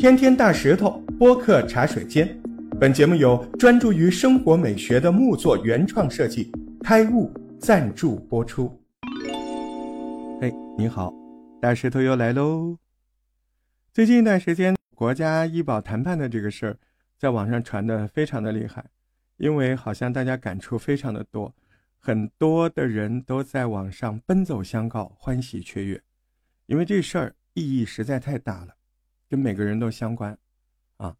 天天大石头播客茶水间，本节目由专注于生活美学的木作原创设计开悟赞助播出。嘿，你好，大石头又来喽。最近一段时间，国家医保谈判的这个事儿，在网上传的非常的厉害，因为好像大家感触非常的多，很多的人都在网上奔走相告，欢喜雀跃，因为这事儿意义实在太大了。跟每个人都相关，啊，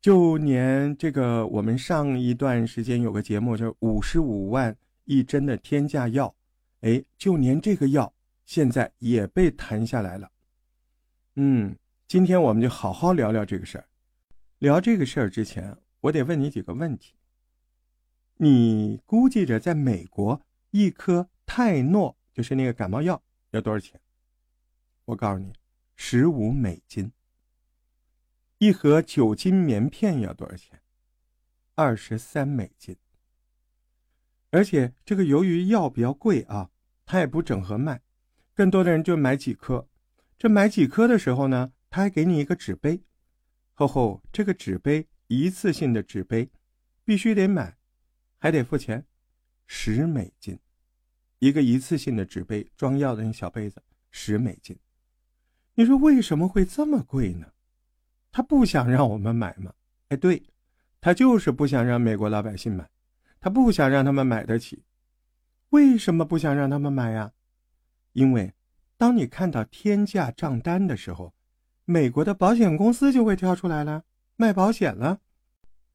就连这个我们上一段时间有个节目，就五十五万一针的天价药，哎，就连这个药现在也被谈下来了。嗯，今天我们就好好聊聊这个事儿。聊这个事儿之前，我得问你几个问题。你估计着在美国一颗泰诺，就是那个感冒药，要多少钱？我告诉你，十五美金。一盒酒精棉片要多少钱？二十三美金。而且这个由于药比较贵啊，他也不整盒卖，更多的人就买几颗。这买几颗的时候呢，他还给你一个纸杯。吼吼，这个纸杯一次性的纸杯，必须得买，还得付钱，十美金。一个一次性的纸杯装药的那小杯子，十美金。你说为什么会这么贵呢？他不想让我们买吗？哎，对，他就是不想让美国老百姓买，他不想让他们买得起。为什么不想让他们买呀？因为，当你看到天价账单的时候，美国的保险公司就会跳出来了，卖保险了。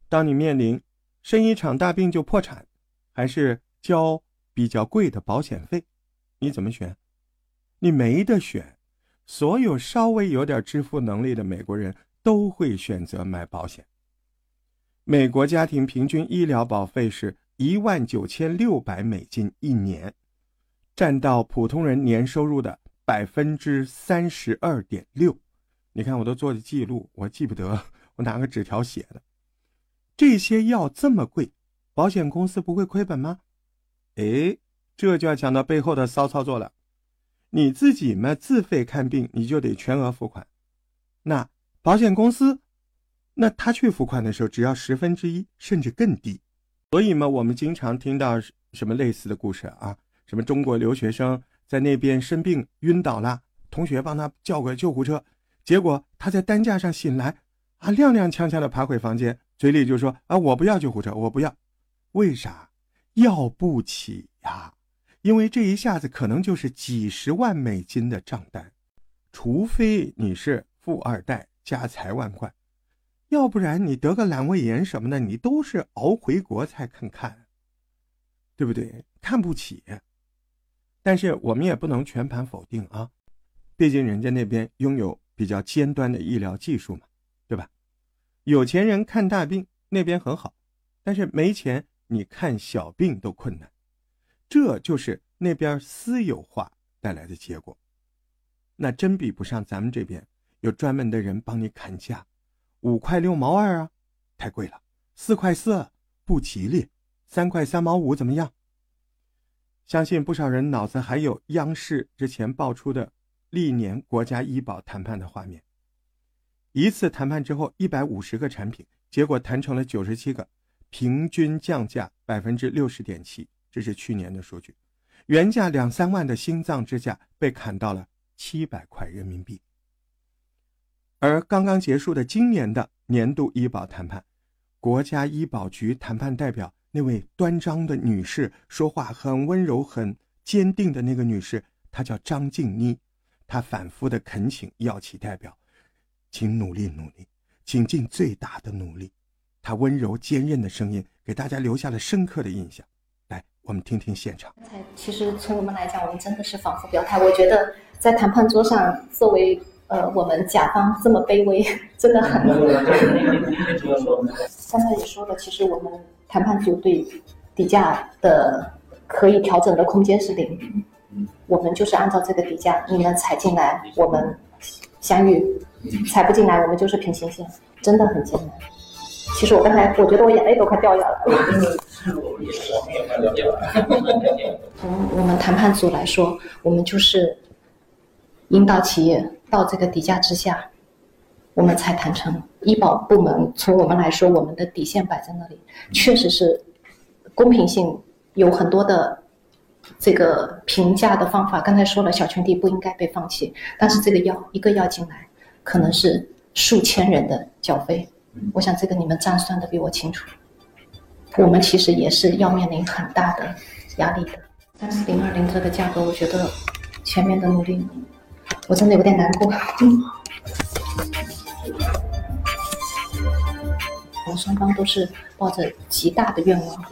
当你面临生一场大病就破产，还是交比较贵的保险费，你怎么选？你没得选。所有稍微有点支付能力的美国人。都会选择买保险。美国家庭平均医疗保费是一万九千六百美金一年，占到普通人年收入的百分之三十二点六。你看，我都做的记录，我记不得，我拿个纸条写的。这些药这么贵，保险公司不会亏本吗？哎，这就要讲到背后的骚操作了。你自己嘛，自费看病，你就得全额付款，那。保险公司，那他去付款的时候只要十分之一，甚至更低。所以嘛，我们经常听到什么类似的故事啊？什么中国留学生在那边生病晕倒了，同学帮他叫个救护车，结果他在担架上醒来，啊，踉踉跄跄的爬回房间，嘴里就说啊，我不要救护车，我不要。为啥？要不起呀？因为这一下子可能就是几十万美金的账单，除非你是富二代。家财万贯，要不然你得个阑尾炎什么的，你都是熬回国才肯看，对不对？看不起。但是我们也不能全盘否定啊，毕竟人家那边拥有比较尖端的医疗技术嘛，对吧？有钱人看大病那边很好，但是没钱你看小病都困难，这就是那边私有化带来的结果，那真比不上咱们这边。有专门的人帮你砍价，五块六毛二啊，太贵了；四块四不吉利，三块三毛五怎么样？相信不少人脑子还有央视之前爆出的历年国家医保谈判的画面。一次谈判之后，一百五十个产品，结果谈成了九十七个，平均降价百分之六十点七，这是去年的数据。原价两三万的心脏支架被砍到了七百块人民币。而刚刚结束的今年的年度医保谈判，国家医保局谈判代表那位端庄的女士，说话很温柔、很坚定的那个女士，她叫张静妮。她反复的恳请药企代表，请努力努力，请尽最大的努力。她温柔坚韧的声音给大家留下了深刻的印象。来，我们听听现场。刚才其实从我们来讲，我们真的是仿佛表态。我觉得在谈判桌上，作为。呃，我们甲方这么卑微，真的很。刚才也说了，其实我们谈判组对底价的可以调整的空间是零，我们就是按照这个底价，你们踩进来，我们相遇；踩不进来，我们就是平行线，真的很艰难。其实我刚才，我觉得我眼泪都快掉下来了。从我们谈判组来说，我们就是引导企业。到这个底价之下，我们才谈成。医保部门从我们来说，我们的底线摆在那里，确实是公平性有很多的这个评价的方法。刚才说了，小群体不应该被放弃，但是这个药一个药进来，可能是数千人的缴费。我想这个你们账算的比我清楚。我们其实也是要面临很大的压力的。但是零二零这个价格，我觉得前面的努力，我真的有点难过。我们双方都是抱着极大的愿望，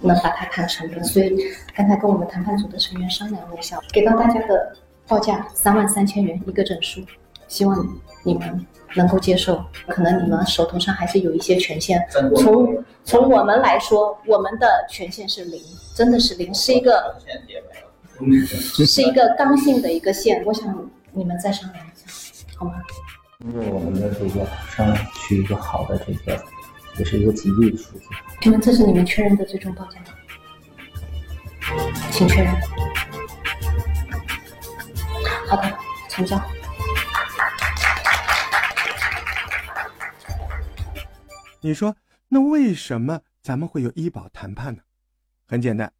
能把它谈成的。所以刚才跟我们谈判组的成员商量了一下，给到大家的报价三万三千元一个整数，希望你们。能够接受，可能你们手头上还是有一些权限。从从我们来说，我们的权限是零，真的是零，是一个是一个刚性的一个线。我想你们再商量一下，好吗？通过我们的这个商量，取一个好的这个，也是一个吉利的数字。请问这是你们确认的最终报价吗？请确认。好的，成交。你说，那为什么咱们会有医保谈判呢？很简单，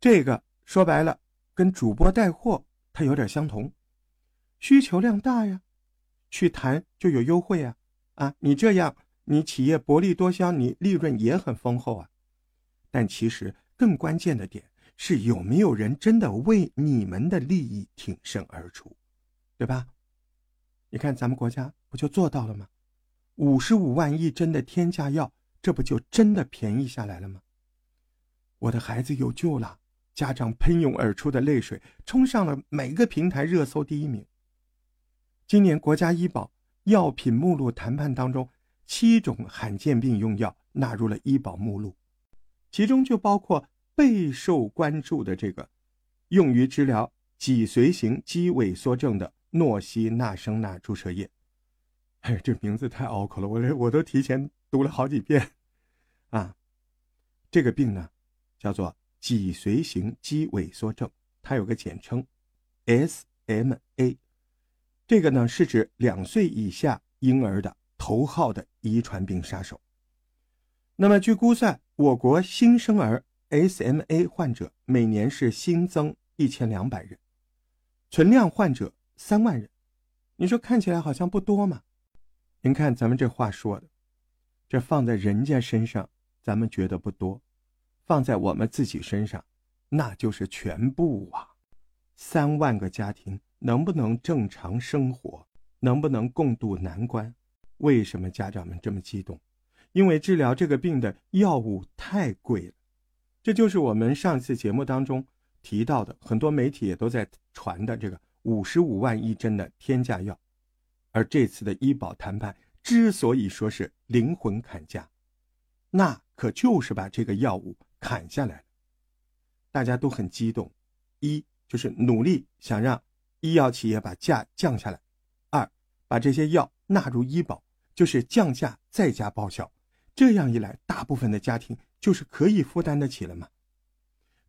这个说白了，跟主播带货它有点相同，需求量大呀，去谈就有优惠啊，啊，你这样你企业薄利多销，你利润也很丰厚啊。但其实更关键的点是，有没有人真的为你们的利益挺身而出，对吧？你看咱们国家不就做到了吗？五十五万一针的天价药，这不就真的便宜下来了吗？我的孩子有救了，家长喷涌而出的泪水冲上了每个平台热搜第一名。今年国家医保药品目录谈判当中，七种罕见病用药纳入了医保目录，其中就包括备受关注的这个用于治疗脊髓型肌萎缩症的诺西那生钠注射液。哎，这名字太拗口了，我这我都提前读了好几遍，啊，这个病呢，叫做脊髓型肌萎缩症，它有个简称，SMA，这个呢是指两岁以下婴儿的头号的遗传病杀手。那么据估算，我国新生儿 SMA 患者每年是新增一千两百人，存量患者三万人，你说看起来好像不多嘛？您看咱们这话说的，这放在人家身上，咱们觉得不多；放在我们自己身上，那就是全部啊！三万个家庭能不能正常生活，能不能共度难关？为什么家长们这么激动？因为治疗这个病的药物太贵了。这就是我们上次节目当中提到的，很多媒体也都在传的这个五十五万一针的天价药。而这次的医保谈判之所以说是灵魂砍价，那可就是把这个药物砍下来了。大家都很激动，一就是努力想让医药企业把价降下来；二把这些药纳入医保，就是降价再加报销。这样一来，大部分的家庭就是可以负担得起了嘛。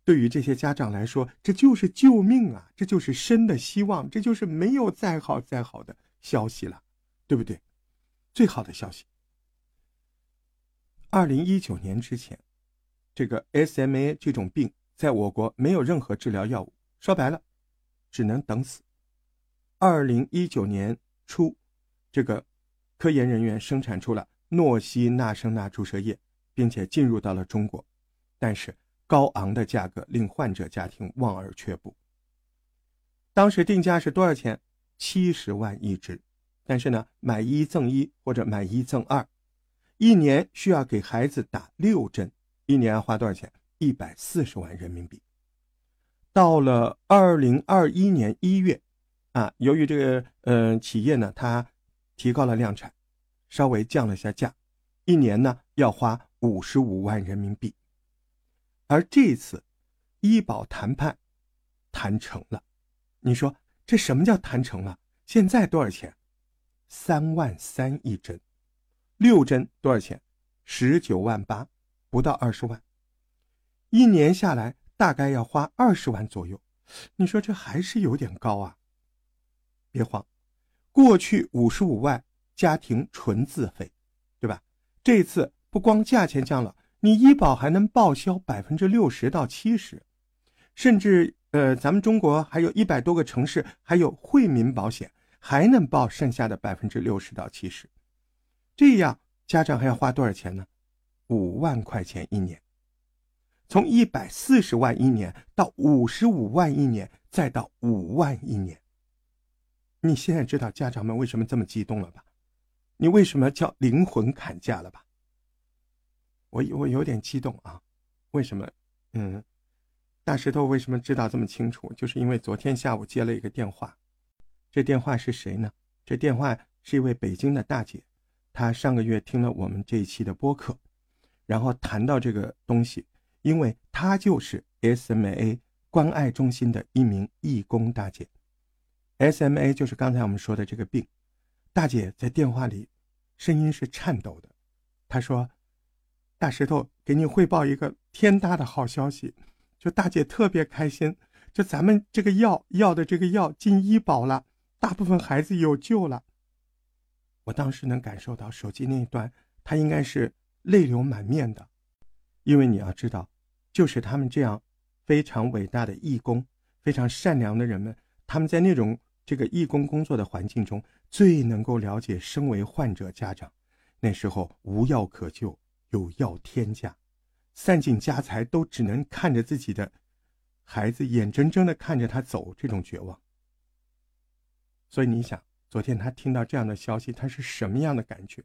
对于这些家长来说，这就是救命啊！这就是生的希望，这就是没有再好再好的。消息了，对不对？最好的消息。二零一九年之前，这个 SMA 这种病在我国没有任何治疗药物，说白了，只能等死。二零一九年初，这个科研人员生产出了诺西那生钠注射液，并且进入到了中国，但是高昂的价格令患者家庭望而却步。当时定价是多少钱？七十万一支，但是呢，买一赠一或者买一赠二，一年需要给孩子打六针，一年要花多少钱？一百四十万人民币。到了二零二一年一月，啊，由于这个呃企业呢，它提高了量产，稍微降了下价，一年呢要花五十五万人民币。而这次医保谈判谈成了，你说？这什么叫谈成了？现在多少钱？三万三一针，六针多少钱？十九万八，不到二十万。一年下来大概要花二十万左右。你说这还是有点高啊？别慌，过去五十五万家庭纯自费，对吧？这次不光价钱降了，你医保还能报销百分之六十到七十，甚至呃，咱们中国还有一百多个城市还有惠民保险，还能报剩下的百分之六十到七十。这样家长还要花多少钱呢？五万块钱一年，从一百四十万一年到五十五万一年，再到五万一年。你现在知道家长们为什么这么激动了吧？你为什么叫灵魂砍价了吧？我我有点激动啊，为什么？嗯，大石头为什么知道这么清楚？就是因为昨天下午接了一个电话，这电话是谁呢？这电话是一位北京的大姐，她上个月听了我们这一期的播客，然后谈到这个东西，因为她就是 SMA 关爱中心的一名义工大姐，SMA 就是刚才我们说的这个病。大姐在电话里，声音是颤抖的。她说：“大石头给你汇报一个天大的好消息，就大姐特别开心，就咱们这个药药的这个药进医保了，大部分孩子有救了。”我当时能感受到手机那一端，她应该是泪流满面的，因为你要知道，就是他们这样非常伟大的义工、非常善良的人们，他们在那种这个义工工作的环境中。最能够了解身为患者家长，那时候无药可救，有药天价，散尽家财都只能看着自己的孩子眼睁睁的看着他走，这种绝望。所以你想，昨天他听到这样的消息，他是什么样的感觉？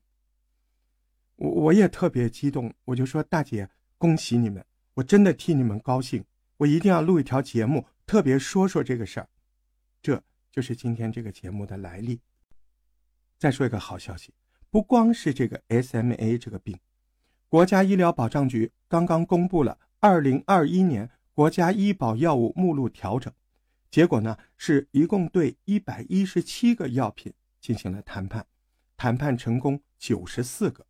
我我也特别激动，我就说大姐，恭喜你们，我真的替你们高兴，我一定要录一条节目，特别说说这个事儿。这就是今天这个节目的来历。再说一个好消息，不光是这个 SMA 这个病，国家医疗保障局刚刚公布了2021年国家医保药物目录调整，结果呢是一共对117个药品进行了谈判，谈判成功94个，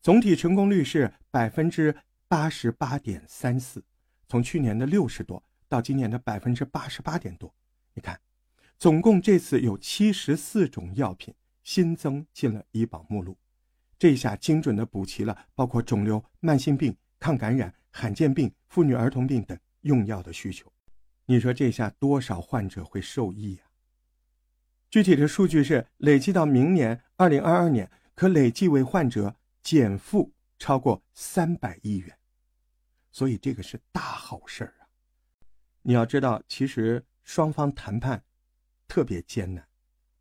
总体成功率是百分之八十八点三四，从去年的六十多到今年的百分之八十八点多，你看，总共这次有七十四种药品。新增进了医保目录，这下精准的补齐了包括肿瘤、慢性病、抗感染、罕见病、妇女儿童病等用药的需求。你说这下多少患者会受益呀？具体的数据是，累计到明年二零二二年，可累计为患者减负超过三百亿元，所以这个是大好事儿啊！你要知道，其实双方谈判特别艰难。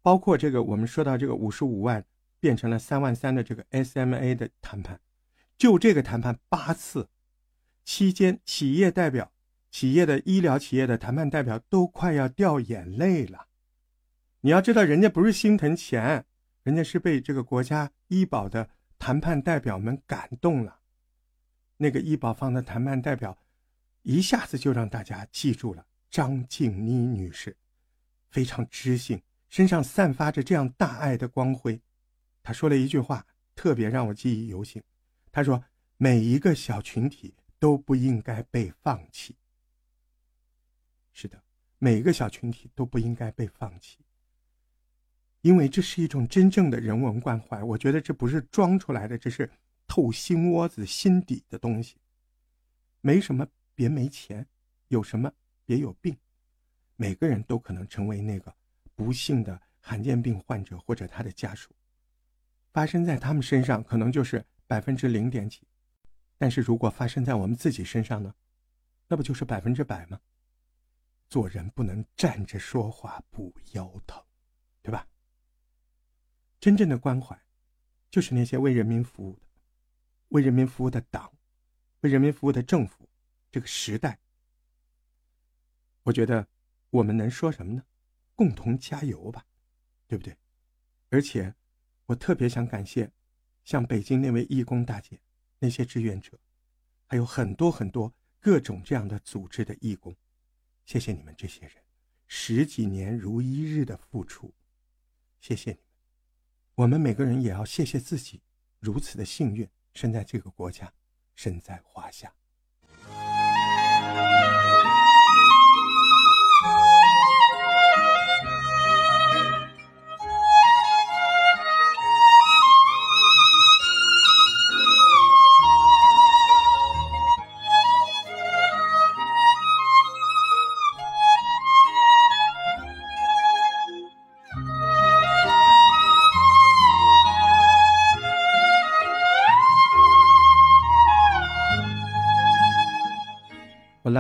包括这个，我们说到这个五十五万变成了三万三的这个 SMA 的谈判，就这个谈判八次，期间企业代表、企业的医疗企业的谈判代表都快要掉眼泪了。你要知道，人家不是心疼钱，人家是被这个国家医保的谈判代表们感动了。那个医保方的谈判代表一下子就让大家记住了张静妮女士，非常知性。身上散发着这样大爱的光辉，他说了一句话，特别让我记忆犹新。他说：“每一个小群体都不应该被放弃。”是的，每一个小群体都不应该被放弃，因为这是一种真正的人文关怀。我觉得这不是装出来的，这是透心窝子、心底的东西。没什么，别没钱；有什么，别有病。每个人都可能成为那个。不幸的罕见病患者或者他的家属，发生在他们身上可能就是百分之零点几，但是如果发生在我们自己身上呢，那不就是百分之百吗？做人不能站着说话不腰疼，对吧？真正的关怀，就是那些为人民服务的、为人民服务的党、为人民服务的政府，这个时代。我觉得我们能说什么呢？共同加油吧，对不对？而且，我特别想感谢，像北京那位义工大姐，那些志愿者，还有很多很多各种这样的组织的义工，谢谢你们这些人，十几年如一日的付出，谢谢你们。我们每个人也要谢谢自己，如此的幸运，生在这个国家，身在华夏。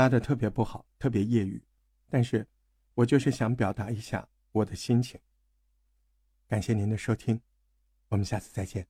拉的特别不好，特别业余，但是，我就是想表达一下我的心情。感谢您的收听，我们下次再见。